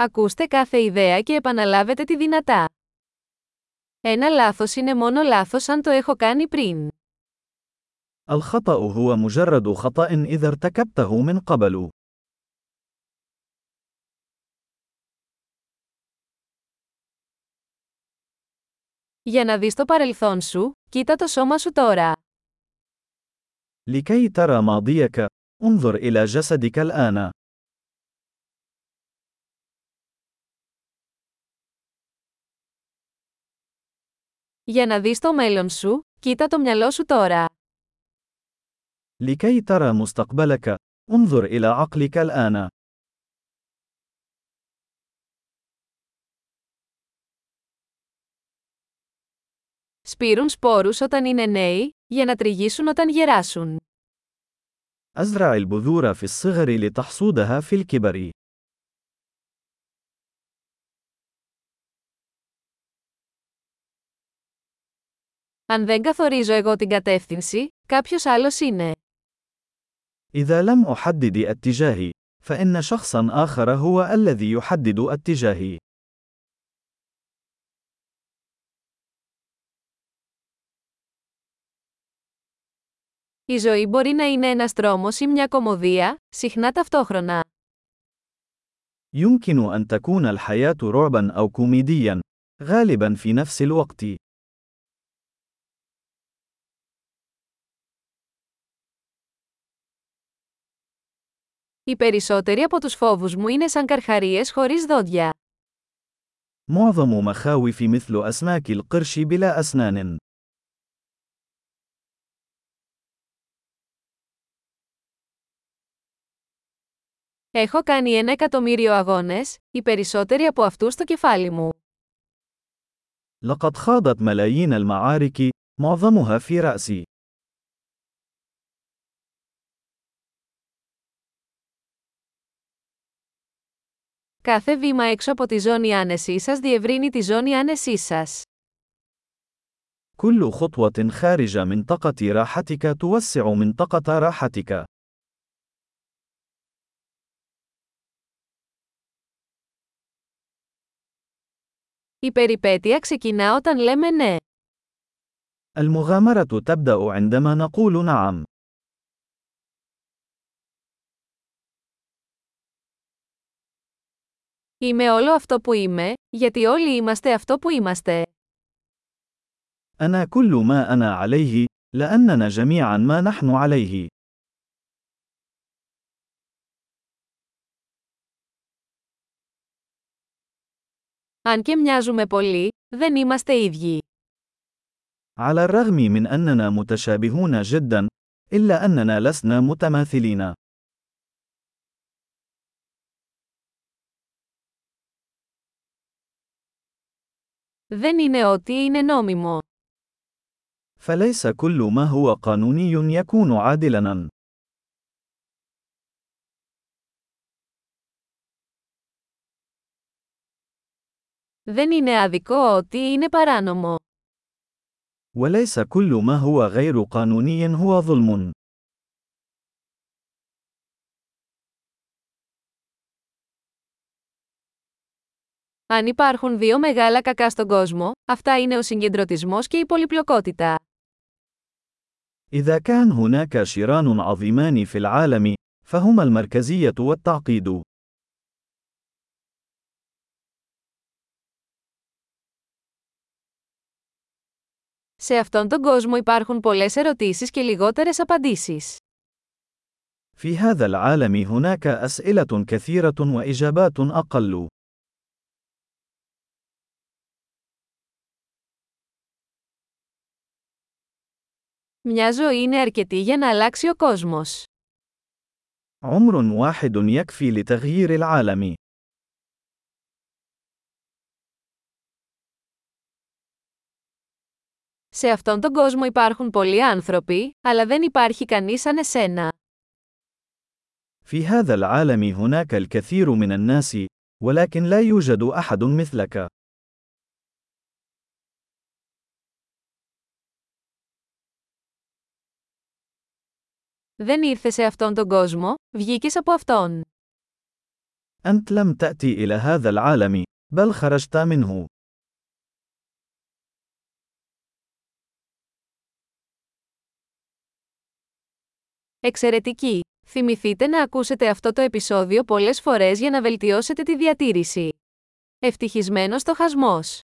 Ακούστε κάθε ιδέα και επαναλάβετε τη δυνατά. Ένα λάθος είναι μόνο λάθος αν το έχω κάνει πριν. الخطأ هو مجرد خطأ إذا ارتكبته من قبل. Για να δεις το παρελθόν σου, κοίτα το σώμα σου τώρα. لكي ترى ماضيك، انظر إلى جسدك الآن. Για να δεις το μέλλον σου, κοίτα το μυαλό σου τώρα. لكي ترى مستقبلك، انظر إلى عقلك الآن. Σπείρουν σπόρους όταν είναι νέοι, για να τριγίσουν όταν γεράσουν. أزرع البذور في الصغر لتحصودها في الكبر. Αν δεν καθορίζω εγώ την κατεύθυνση, κάποιος άλλος είναι. إذا لم أحدد اتجاهي، فإن شخصا آخر هو الذي يحدد اتجاهي. Η ζωή μπορεί να είναι ένας τρόμος ή μια κομμωδία, συχνά ταυτόχρονα. يمكن أن تكون الحياة رعبا أو كوميديا، غالبا في نفس الوقت. Οι περισσότεροι από τους φόβους μου είναι σαν καρχαρίες χωρίς δόντια. معظم مخاوفي مثل أسماك القرش بلا أسنان. Έχω κάνει ένα εκατομμύριο αγώνες, οι περισσότεροι από αυτούς στο κεφάλι μου. لقد خاضت ملايين المعارك، معظمها في رأسي. Κάθε βήμα έξω από τη ζώνη άνεσή σας διευρύνει τη ζώνη άνεσή σας. كل خطوة خارج منطقة راحتك توسع منطقة راحتك. Η περιπέτεια ξεκινά όταν λέμε ναι. المغامرة تبدأ عندما نقول نعم. Είμαι όλο αυτό που είμαι, γιατί όλοι είμαστε αυτό που είμαστε. أنا كل ما أنا عليه، لأننا جميعا ما نحن عليه. Αν και μοιάζουμε πολύ, δεν είμαστε ίδιοι. على الرغم من أننا متشابهون جدا، إلا أننا لسنا متماثلين. Δεν είναι ό,τι είναι νόμιμο. فليس كل ما هو قانوني يكون عادلاً. Δεν είναι άδικο ότι είναι παράνομο. وليس كل ما هو غير قانوني هو ظلم. Αν υπάρχουν δύο μεγάλα κακά στον κόσμο, αυτά είναι ο συγκεντρωτισμός και η πολυπλοκότητα. إذا كان هناك شران عظيمان في العالم، فهما المركزية والتعقيد. Σε αυτόν τον κόσμο υπάρχουν πολλές ερωτήσεις και λιγότερες απαντήσεις. في هذا العالم هناك أسئلة كثيرة وإجابات أقل. Μια ζωή είναι αρκετή για να αλλάξει ο κόσμος. عمر واحد يكفي لتغيير العالم. Σε αυτόν τον κόσμο υπάρχουν πολλοί άνθρωποι, αλλά δεν υπάρχει κανείς σαν εσένα. في هذا العالم هناك الكثير من الناس، ولكن لا يوجد أحد مثلك. Δεν ήρθε σε αυτόν τον κόσμο, βγήκες από αυτόν. أنت لم تأتي إلى هذا العالم، بل خرجت منه. Εξαιρετική! Θυμηθείτε να ακούσετε αυτό το επεισόδιο πολλές φορές για να βελτιώσετε τη διατήρηση. Ευτυχισμένος το χασμός!